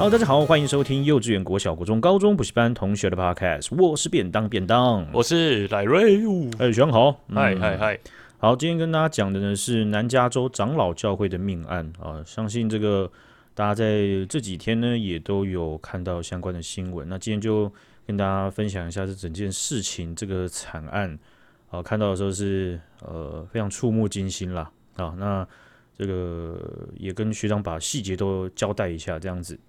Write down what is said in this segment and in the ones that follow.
Hello，大家好，欢迎收听幼稚园、国小、国中、高中补习班同学的 Podcast。我是便当便当，我是赖瑞。哎，学长好，嗨嗨嗨。好，今天跟大家讲的呢是南加州长老教会的命案啊，相信这个大家在这几天呢也都有看到相关的新闻。那今天就跟大家分享一下这整件事情这个惨案啊，看到的时候是呃非常触目惊心啦啊。那这个也跟学长把细节都交代一下，这样子。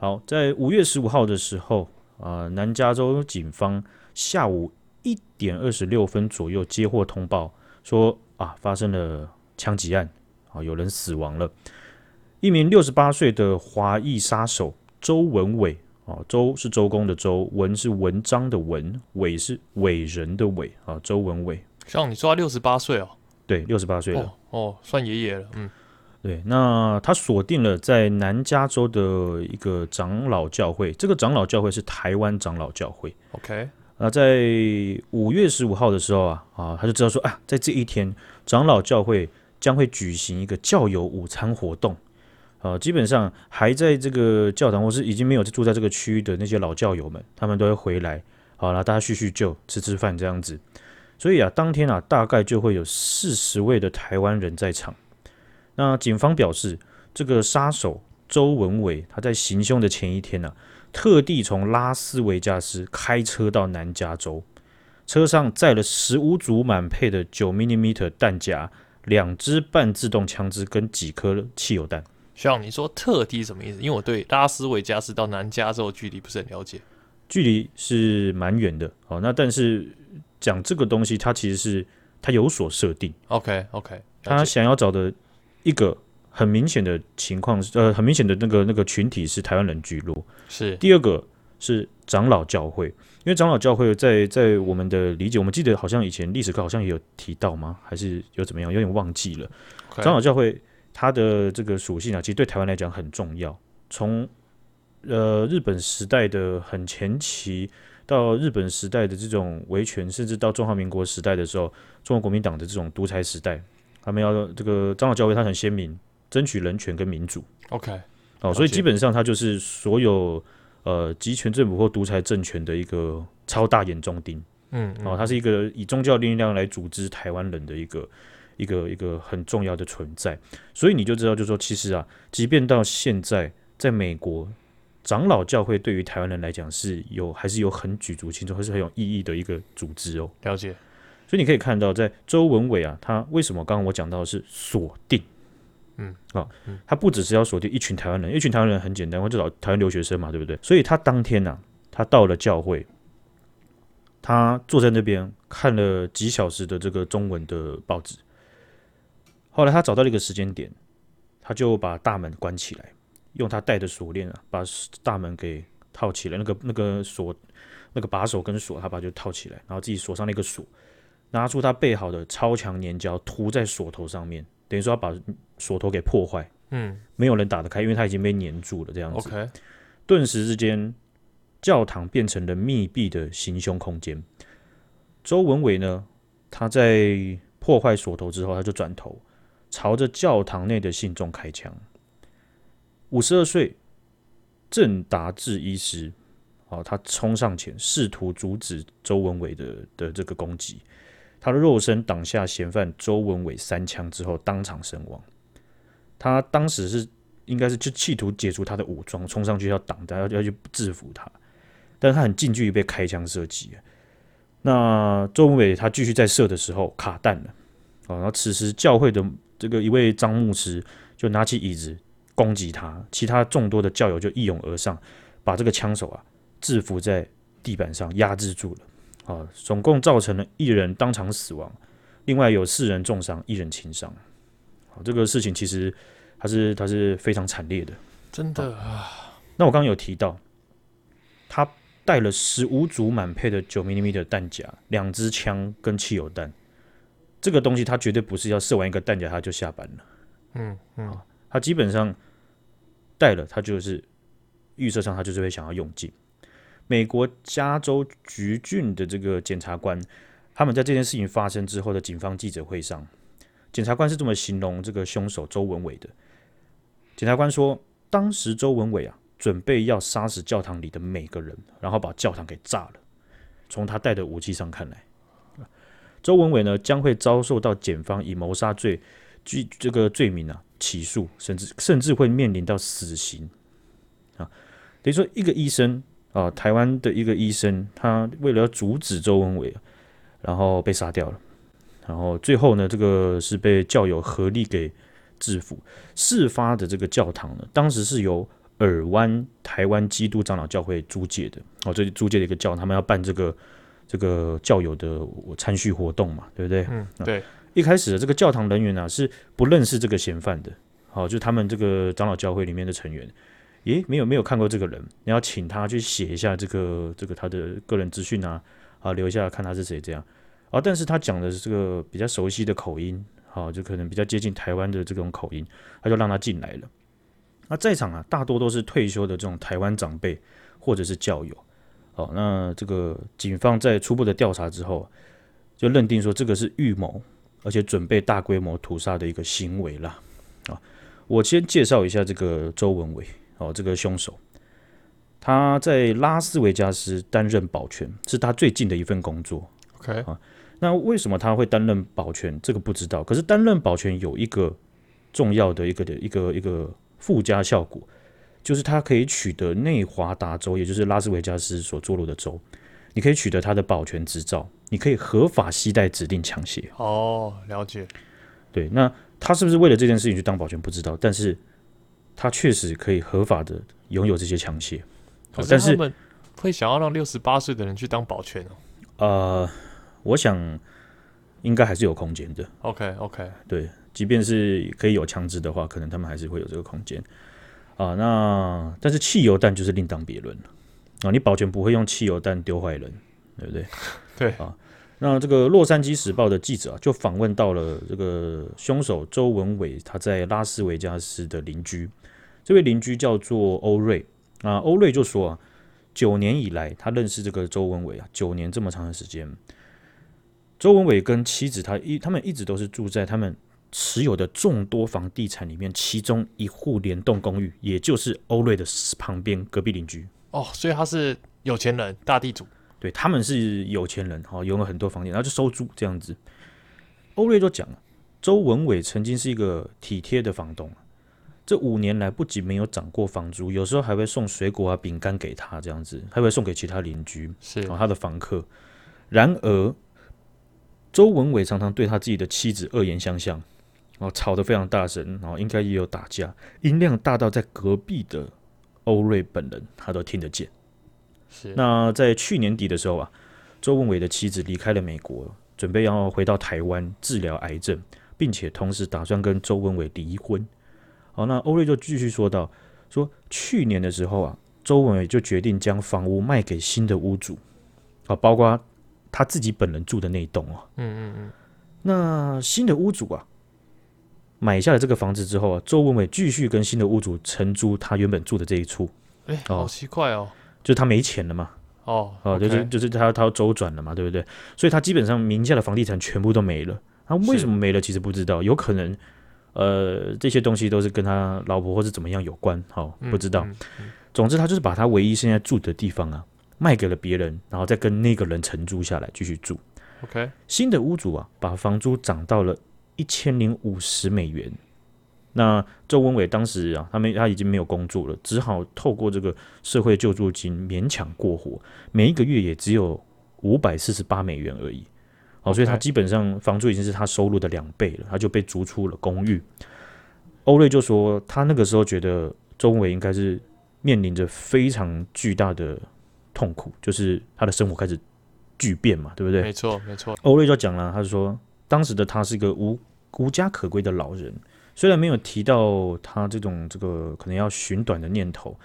好，在五月十五号的时候啊、呃，南加州警方下午一点二十六分左右接获通报。说啊，发生了枪击案，啊，有人死亡了。一名六十八岁的华裔杀手周文伟，啊，周是周公的周，文是文章的文，伟是伟人的伟，啊，周文伟。像你说他六十八岁哦？对，六十八岁了哦，哦，算爷爷了。嗯，对。那他锁定了在南加州的一个长老教会，这个长老教会是台湾长老教会。OK。那在五月十五号的时候啊，啊，他就知道说啊，在这一天，长老教会将会举行一个教友午餐活动，啊，基本上还在这个教堂或是已经没有住在这个区域的那些老教友们，他们都会回来，好了，大家叙叙旧，吃吃饭这样子。所以啊，当天啊，大概就会有四十位的台湾人在场。那警方表示，这个杀手周文伟他在行凶的前一天呢、啊。特地从拉斯维加斯开车到南加州，车上载了十五组满配的九 mm 弹夹、两支半自动枪支跟几颗汽油弹。像你说特地什么意思？因为我对拉斯维加斯到南加州距离不是很了解。距离是蛮远的，好，那但是讲这个东西，它其实是它有所设定。OK OK，他想要找的一个。很明显的情况是，呃，很明显的那个那个群体是台湾人居多。是第二个是长老教会，因为长老教会在在我们的理解，我们记得好像以前历史课好像也有提到吗？还是有怎么样？有点忘记了。长老教会它的这个属性啊，其实对台湾来讲很重要。从呃日本时代的很前期，到日本时代的这种维权，甚至到中华民国时代的时候，中国国民党的这种独裁时代，他们要这个长老教会，它很鲜明。争取人权跟民主，OK，哦，所以基本上它就是所有呃集权政府或独裁政权的一个超大眼中钉，嗯，哦，它是一个以宗教力量来组织台湾人的一个一个一个很重要的存在，所以你就知道，就是说其实啊，即便到现在，在美国长老教会对于台湾人来讲是有还是有很举足轻重，还是很有意义的一个组织哦。了解，所以你可以看到，在周文伟啊，他为什么刚刚我讲到的是锁定。嗯，啊、哦，他不只是要锁定一群台湾人，一群台湾人很简单，我就找台湾留学生嘛，对不对？所以他当天呢、啊，他到了教会，他坐在那边看了几小时的这个中文的报纸。后来他找到了一个时间点，他就把大门关起来，用他带的锁链啊，把大门给套起来，那个那个锁那个把手跟锁，他把就套起来，然后自己锁上那个锁，拿出他备好的超强粘胶涂在锁头上面。等于说要把锁头给破坏，嗯，没有人打得开，因为它已经被粘住了，这样子。OK，顿时之间，教堂变成了密闭的行凶空间。周文伟呢，他在破坏锁头之后，他就转头朝着教堂内的信众开枪。五十二岁郑达志医师，哦，他冲上前试图阻止周文伟的的这个攻击。他的肉身挡下嫌犯周文伟三枪之后，当场身亡。他当时是应该是就企图解除他的武装，冲上去要挡他，要要去制服他，但是他很近距离被开枪射击。那周文伟他继续在射的时候卡弹了，然后此时教会的这个一位张牧师就拿起椅子攻击他，其他众多的教友就一拥而上，把这个枪手啊制服在地板上压制住了。啊，总共造成了一人当场死亡，另外有四人重伤，一人轻伤。好，这个事情其实它是它是非常惨烈的，真的啊。那我刚刚有提到，他带了十五组满配的九 mm 的弹夹，两支枪跟汽油弹。这个东西他绝对不是要射完一个弹夹他就下班了。嗯嗯，他基本上带了，他就是预设上他就是会想要用尽。美国加州橘郡的这个检察官，他们在这件事情发生之后的警方记者会上，检察官是这么形容这个凶手周文伟的。检察官说，当时周文伟啊准备要杀死教堂里的每个人，然后把教堂给炸了。从他带的武器上看来，周文伟呢将会遭受到检方以谋杀罪具这个罪名啊起诉，甚至甚至会面临到死刑啊。等于说，一个医生啊，台湾的一个医生，他为了要阻止周文伟，然后被杀掉了。然后最后呢，这个是被教友合力给制服。事发的这个教堂呢，当时是由尔湾台湾基督长老教会租借的。哦，这里租借的一个教，他们要办这个这个教友的参叙活动嘛，对不对？嗯，对。一开始的这个教堂人员呢、啊，是不认识这个嫌犯的。好，就是他们这个长老教会里面的成员，诶，没有没有看过这个人，你要请他去写一下这个这个他的个人资讯啊，啊，留下看他是谁这样。啊，但是他讲的是这个比较熟悉的口音，好，就可能比较接近台湾的这种口音，他就让他进来了。那在场啊，大多都是退休的这种台湾长辈或者是教友。好，那这个警方在初步的调查之后，就认定说这个是预谋，而且准备大规模屠杀的一个行为啦。啊，我先介绍一下这个周文伟，哦，这个凶手，他在拉斯维加斯担任保全，是他最近的一份工作。OK 啊。那为什么他会担任保全？这个不知道。可是担任保全有一个重要的一个的一个一个附加效果，就是他可以取得内华达州，也就是拉斯维加斯所坐落的州，你可以取得他的保全执照，你可以合法携带指定枪械。哦，了解。对，那他是不是为了这件事情去当保全不知道，但是他确实可以合法的拥有这些枪械。但是他们会想要让六十八岁的人去当保全哦？呃。我想应该还是有空间的。OK OK，对，即便是可以有枪支的话，可能他们还是会有这个空间啊。那但是汽油弹就是另当别论了啊！你保全不会用汽油弹丢坏人，对不对？对啊。那这个《洛杉矶时报》的记者啊，就访问到了这个凶手周文伟他在拉斯维加斯的邻居，这位邻居叫做欧瑞啊。欧瑞就说啊，九年以来他认识这个周文伟啊，九年这么长的时间。周文伟跟妻子，他一他们一直都是住在他们持有的众多房地产里面，其中一户联栋公寓，也就是欧瑞的旁边隔壁邻居。哦，所以他是有钱人，大地主。对，他们是有钱人，哈，拥有很多房地产，然后就收租这样子。欧瑞就讲了，周文伟曾经是一个体贴的房东，这五年来不仅没有涨过房租，有时候还会送水果啊、饼干给他，这样子，还会送给其他邻居，是他的房客。然而。周文伟常常对他自己的妻子恶言相向，然后吵得非常大声，然后应该也有打架，音量大到在隔壁的欧瑞本人他都听得见。是。那在去年底的时候啊，周文伟的妻子离开了美国，准备要回到台湾治疗癌症，并且同时打算跟周文伟离婚。好，那欧瑞就继续说道：说去年的时候啊，周文伟就决定将房屋卖给新的屋主，啊，包括。他自己本人住的那一栋哦，嗯嗯嗯，那新的屋主啊，买下了这个房子之后啊，周文伟继续跟新的屋主承租他原本住的这一处，哎、欸，好奇怪哦，就是他没钱了嘛，哦，哦，就是就是他他要周转了嘛，对不对？所以他基本上名下的房地产全部都没了。他为什么没了？其实不知道，有可能呃这些东西都是跟他老婆或是怎么样有关，好，不知道。总之，他就是把他唯一现在住的地方啊。卖给了别人，然后再跟那个人承租下来继续住。OK，新的屋主啊，把房租涨到了一千零五十美元。那周文伟当时啊，他们他已经没有工作了，只好透过这个社会救助金勉强过活，每一个月也只有五百四十八美元而已。好，所以他基本上房租已经是他收入的两倍了，他就被逐出了公寓。欧瑞就说，他那个时候觉得周文伟应该是面临着非常巨大的。痛苦就是他的生活开始巨变嘛，对不对？没错，没错。欧瑞就讲了，他就说当时的他是一个无无家可归的老人，虽然没有提到他这种这个可能要寻短的念头，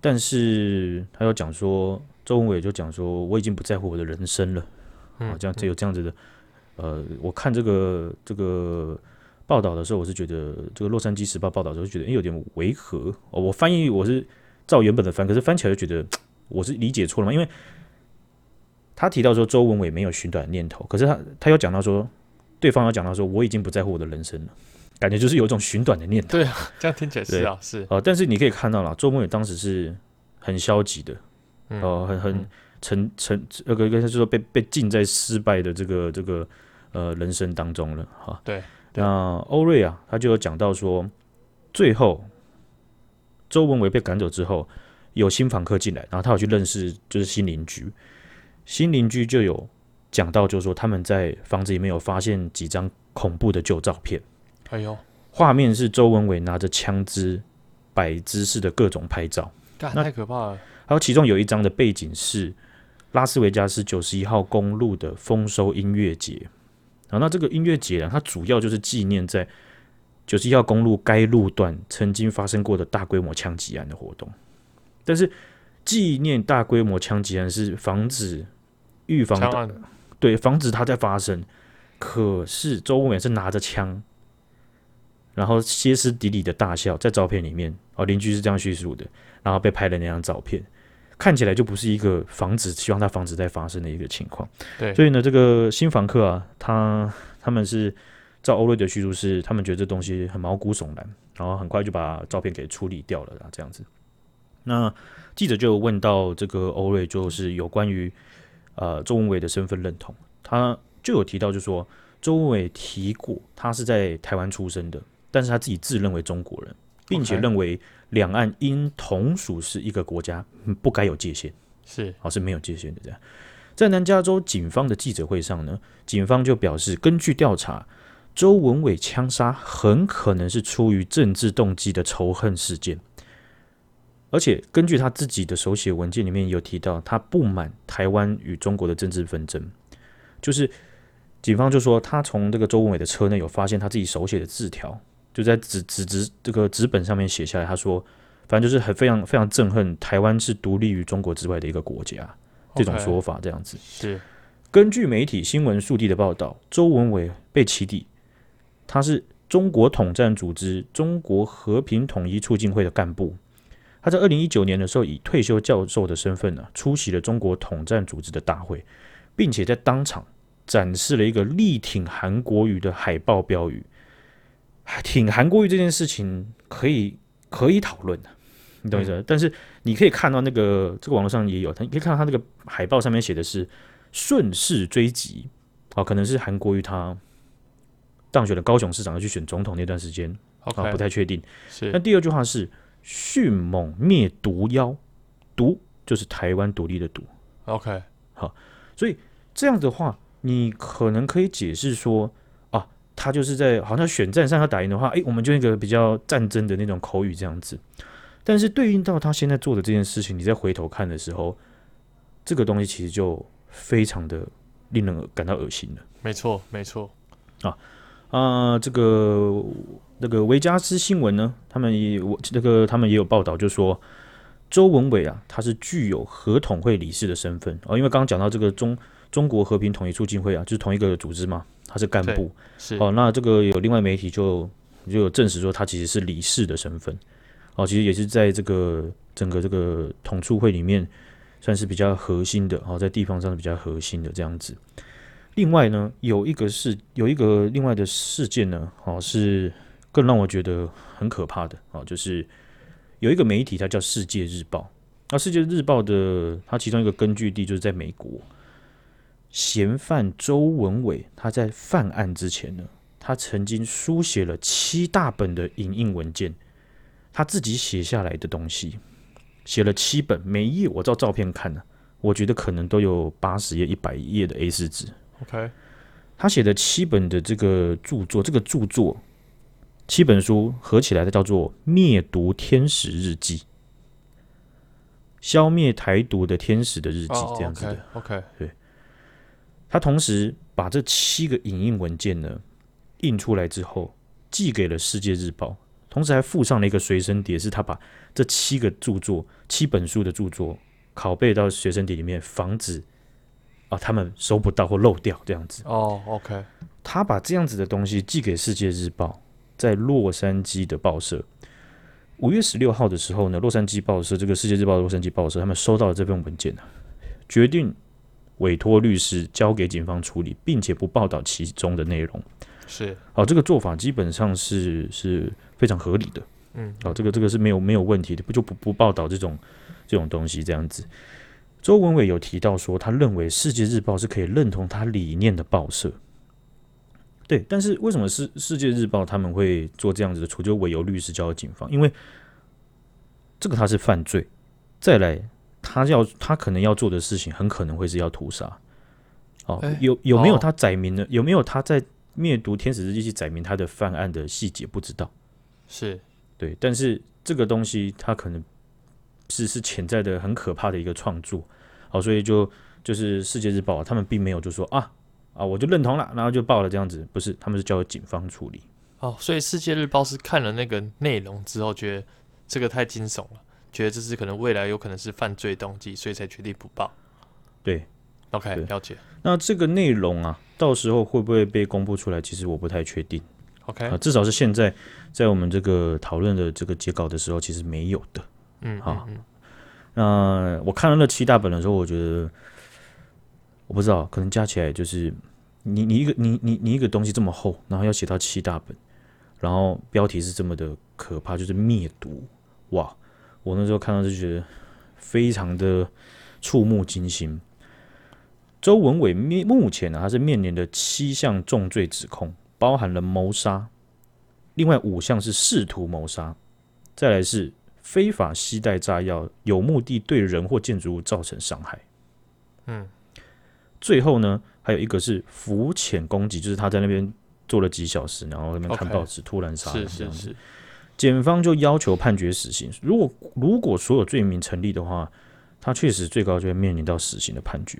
但是他又讲说，周文伟就讲说，我已经不在乎我的人生了。啊、嗯，这样只有这样子的，呃，我看这个这个报道的时候，我是觉得这个《洛杉矶时报》报道的时候觉得诶有点违和。哦，我翻译我是照原本的翻，可是翻起来就觉得。我是理解错了嘛？因为他提到说周文伟没有寻短的念头，可是他他又讲到说，对方又讲到说我已经不在乎我的人生了。感觉就是有一种寻短的念头。对啊，这样听起来是啊，是啊。但是你可以看到了，周文伟当时是很消极的，哦、嗯，很很沉沉那个，就是说被被禁在失败的这个这个呃人生当中了哈。对，那欧瑞啊，他就有讲到说，最后周文伟被赶走之后，有新访客进来，然后他有去认识就是新邻居，新邻居就有讲到，就是说他们在房子里面有发现几张恐怖的旧照片。哎呦，画面是周文伟拿着枪支摆姿势的各种拍照，那太可怕了。还有其中有一张的背景是拉斯维加斯九十一号公路的丰收音乐节啊，那这个音乐节呢，它主要就是纪念在九十一号公路该路段曾经发生过的大规模枪击案的活动。但是纪念大规模枪击案是防止预防的，对，防止它在发生。可是周文伟是拿着枪。然后歇斯底里的大笑，在照片里面，哦，邻居是这样叙述的。然后被拍的那张照片，看起来就不是一个防止，希望它防止再发生的一个情况。对，所以呢，这个新房客啊，他他们是照欧瑞的叙述是，他们觉得这东西很毛骨悚然，然后很快就把照片给处理掉了啦，这样子。那记者就问到这个欧瑞，就是有关于呃周文伟的身份认同，他就有提到，就说周文伟提过，他是在台湾出生的。但是他自己自认为中国人，并且认为两岸应同属是一个国家，不该有界限，是。哦，是没有界限的。这样，在南加州警方的记者会上呢，警方就表示，根据调查，周文伟枪杀很可能是出于政治动机的仇恨事件，而且根据他自己的手写文件里面有提到，他不满台湾与中国的政治纷争，就是警方就说他从这个周文伟的车内有发现他自己手写的字条。就在纸纸纸这个纸本上面写下来，他说：“反正就是很非常非常憎恨台湾是独立于中国之外的一个国家，这种说法这样子。”是根据媒体新闻速递的报道，周文伟被起底，他是中国统战组织中国和平统一促进会的干部。他在二零一九年的时候以退休教授的身份呢，出席了中国统战组织的大会，并且在当场展示了一个力挺韩国语的海报标语。挺韩国瑜这件事情可以可以讨论的，你懂意思？嗯、但是你可以看到那个这个网络上也有，他你可以看到他那个海报上面写的是顺势追击，哦，可能是韩国瑜他当选了高雄市长要去选总统那段时间，啊 Okay,、哦，不太确定。是。那第二句话是迅猛灭毒妖，毒就是台湾独立的毒。OK，好，所以这样的话，你可能可以解释说。他就是在好像选战上要打赢的话，诶，我们就一个比较战争的那种口语这样子。但是对应到他现在做的这件事情，你再回头看的时候，这个东西其实就非常的令人感到恶心了。没错，没错。啊啊、呃，这个那个维加斯新闻呢，他们也我那个他们也有报道，就说周文伟啊，他是具有合统会理事的身份哦，因为刚刚讲到这个中中国和平统一促进会啊，就是同一个组织嘛。他是干部，是哦。那这个有另外媒体就就有证实说，他其实是理事的身份哦。其实也是在这个整个这个统促会里面，算是比较核心的哦，在地方上是比较核心的这样子。另外呢，有一个事，有一个另外的事件呢，哦，是更让我觉得很可怕的哦，就是有一个媒体，它叫《世界日报》。那《世界日报》的它其中一个根据地就是在美国。嫌犯周文伟，他在犯案之前呢，他曾经书写了七大本的影印文件，他自己写下来的东西，写了七本，每一页我照照片看呢，我觉得可能都有八十页、一百页的 A 四纸。OK，他写的七本的这个著作，这个著作七本书合起来的叫做《灭毒天使日记》，消灭台独的天使的日记，这样子的。Oh, OK，, okay. 对。他同时把这七个影印文件呢印出来之后，寄给了《世界日报》，同时还附上了一个随身碟，是他把这七个著作、七本书的著作拷贝到随身碟里面，防止啊他们收不到或漏掉这样子。哦、，OK。他把这样子的东西寄给《世界日报》，在洛杉矶的报社。五月十六号的时候呢，洛杉矶报社这个《世界日报》的洛杉矶报社，他们收到了这份文件呢，决定。委托律师交给警方处理，并且不报道其中的内容。是，好，这个做法基本上是是非常合理的。嗯，好，这个这个是没有没有问题的，不就不不报道这种这种东西这样子。周文伟有提到说，他认为《世界日报》是可以认同他理念的报社。对，但是为什么是《世界日报》他们会做这样子的处？就委由律师交给警方，因为这个他是犯罪。再来，他要他可能要做的事情，很可能会是要屠杀。哦，有有没有他载明的？有没有他在灭毒天使日记去载明他的犯案的细节？不知道。是对，但是这个东西他可能是是潜在的很可怕的一个创作。好，所以就就是《世界日报》他们并没有就说啊。啊，我就认同了，然后就报了这样子，不是，他们是交由警方处理。哦，所以《世界日报》是看了那个内容之后，觉得这个太惊悚了，觉得这是可能未来有可能是犯罪动机，所以才决定不报。对，OK，了解。那这个内容啊，到时候会不会被公布出来？其实我不太确定。OK，啊，至少是现在在我们这个讨论的这个截稿的时候，其实没有的。嗯，好，那我看了那七大本的时候，我觉得。我不知道，可能加起来就是你你一个你你你一个东西这么厚，然后要写到七大本，然后标题是这么的可怕，就是灭毒哇！我那时候看到就觉得非常的触目惊心。周文伟面目前呢，他是面临的七项重罪指控，包含了谋杀，另外五项是试图谋杀，再来是非法携带炸药，有目的对人或建筑物造成伤害。嗯。最后呢，还有一个是浮潜攻击，就是他在那边坐了几小时，然后那边看报纸，突然杀人这样子。是是是。检方就要求判决死刑。如果如果所有罪名成立的话，他确实最高就会面临到死刑的判决。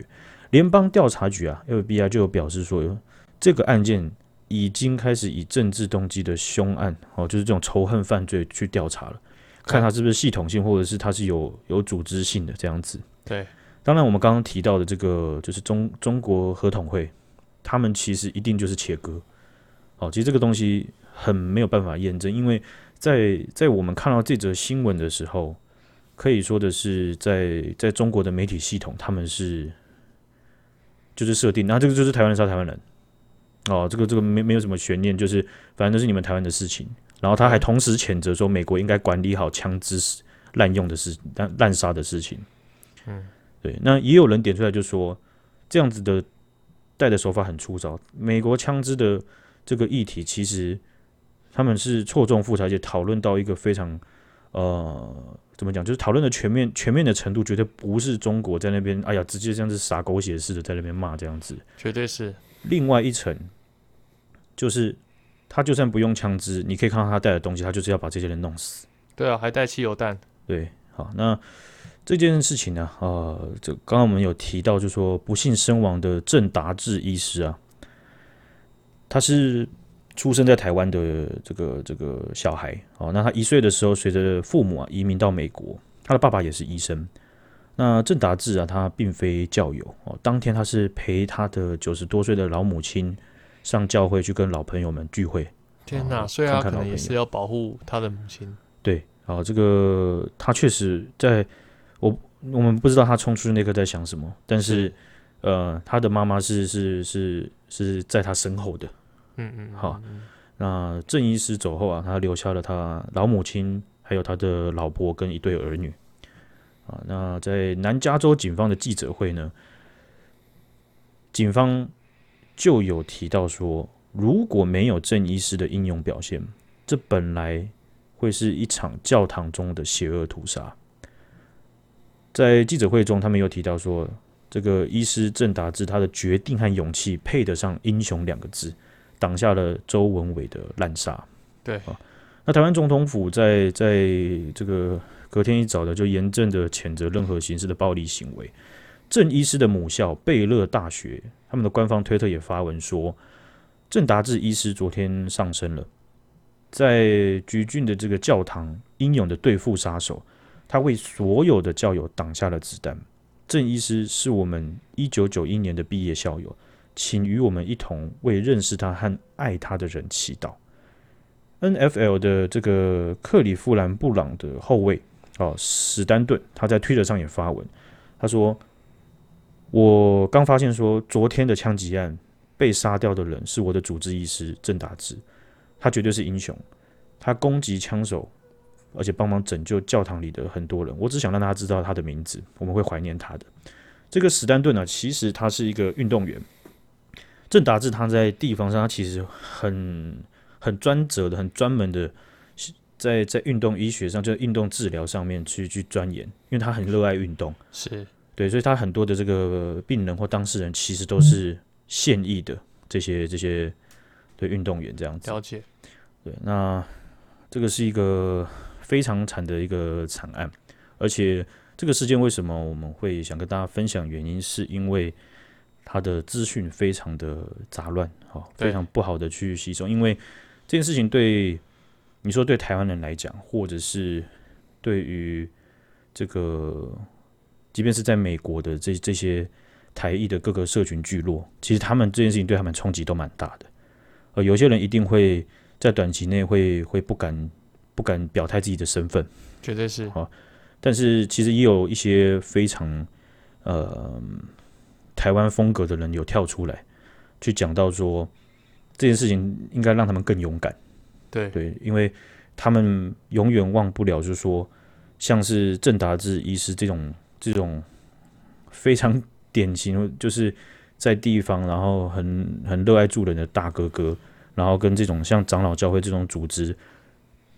联邦调查局啊，FBI 就有表示说，这个案件已经开始以政治动机的凶案哦，就是这种仇恨犯罪去调查了，看他是不是系统性，或者是他是有有组织性的这样子。对。当然，我们刚刚提到的这个就是中中国合统会，他们其实一定就是切割。哦，其实这个东西很没有办法验证，因为在在我们看到这则新闻的时候，可以说的是在，在在中国的媒体系统，他们是就是设定，那这个就是台湾人杀台湾人。哦，这个这个没没有什么悬念，就是反正都是你们台湾的事情。然后他还同时谴责说，美国应该管理好枪支滥用的事、滥滥杀的事情。嗯。对，那也有人点出来就说，这样子的带的手法很粗糙。美国枪支的这个议题，其实他们是错综复杂，而且讨论到一个非常呃，怎么讲，就是讨论的全面全面的程度，绝对不是中国在那边，哎呀，直接像是撒狗血似的在那边骂这样子，绝对是。另外一层，就是他就算不用枪支，你可以看到他带的东西，他就是要把这些人弄死。对啊，还带汽油弹。对，好，那。这件事情呢，呃，这刚刚我们有提到，就是说不幸身亡的郑达志医师啊，他是出生在台湾的这个这个小孩哦。那他一岁的时候，随着父母啊移民到美国，他的爸爸也是医生。那郑达志啊，他并非教友哦。当天他是陪他的九十多岁的老母亲上教会去跟老朋友们聚会。天哪，所以他可能也是要保护他的母亲。对，啊，这个他确实在。我我们不知道他冲出去那刻在想什么，但是，是呃，他的妈妈是是是是在他身后的，嗯嗯，好，那郑医师走后啊，他留下了他老母亲，还有他的老婆跟一对儿女，啊，那在南加州警方的记者会呢，警方就有提到说，如果没有郑医师的英勇表现，这本来会是一场教堂中的邪恶屠杀。在记者会中，他们又提到说，这个医师郑达志他的决定和勇气配得上“英雄”两个字，挡下了周文伟的滥杀。对啊，那台湾总统府在在这个隔天一早的就严正的谴责任何形式的暴力行为。郑医师的母校贝勒大学，他们的官方推特也发文说，郑达志医师昨天上身了，在橘郡的这个教堂英勇的对付杀手。他为所有的教友挡下了子弹。郑医师是我们一九九一年的毕业校友，请与我们一同为认识他和爱他的人祈祷。NFL 的这个克里夫兰布朗的后卫哦，史丹顿，他在推特上也发文，他说：“我刚发现说，昨天的枪击案被杀掉的人是我的主治医师郑达志，他绝对是英雄，他攻击枪手，而且帮忙拯救教堂里的很多人。我只想让大家知道他的名字，我们会怀念他的。这个史丹顿呢，其实他是一个运动员。郑达志他在地方上，他其实很很专责的、很专门的，在在运动医学上，就运动治疗上面去去钻研，因为他很热爱运动，是对，所以他很多的这个病人或当事人，其实都是现役的这些这些对运动员这样子。了解，对，那这个是一个非常惨的一个惨案，而且这个事件为什么我们会想跟大家分享？原因是因为。他的资讯非常的杂乱，哈，非常不好的去吸收。因为这件事情对你说对台湾人来讲，或者是对于这个，即便是在美国的这这些台裔的各个社群聚落，其实他们这件事情对他们冲击都蛮大的。呃，有些人一定会在短期内会会不敢不敢表态自己的身份，绝对是啊。但是其实也有一些非常呃。台湾风格的人有跳出来，去讲到说这件事情应该让他们更勇敢。对对，因为他们永远忘不了，就是说像是郑达志医师这种这种非常典型，就是在地方然后很很热爱助人的大哥哥，然后跟这种像长老教会这种组织，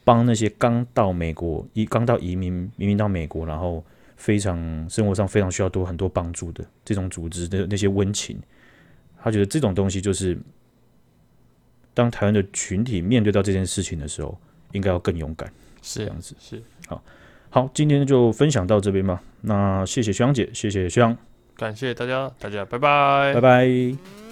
帮那些刚到美国移刚到移民移民到美国，然后。非常生活上非常需要多很多帮助的这种组织的那些温情，他觉得这种东西就是，当台湾的群体面对到这件事情的时候，应该要更勇敢，是这样子。是好，好，今天就分享到这边吧。那谢谢徐阳姐，谢谢徐阳，感谢大家，大家拜拜，拜拜。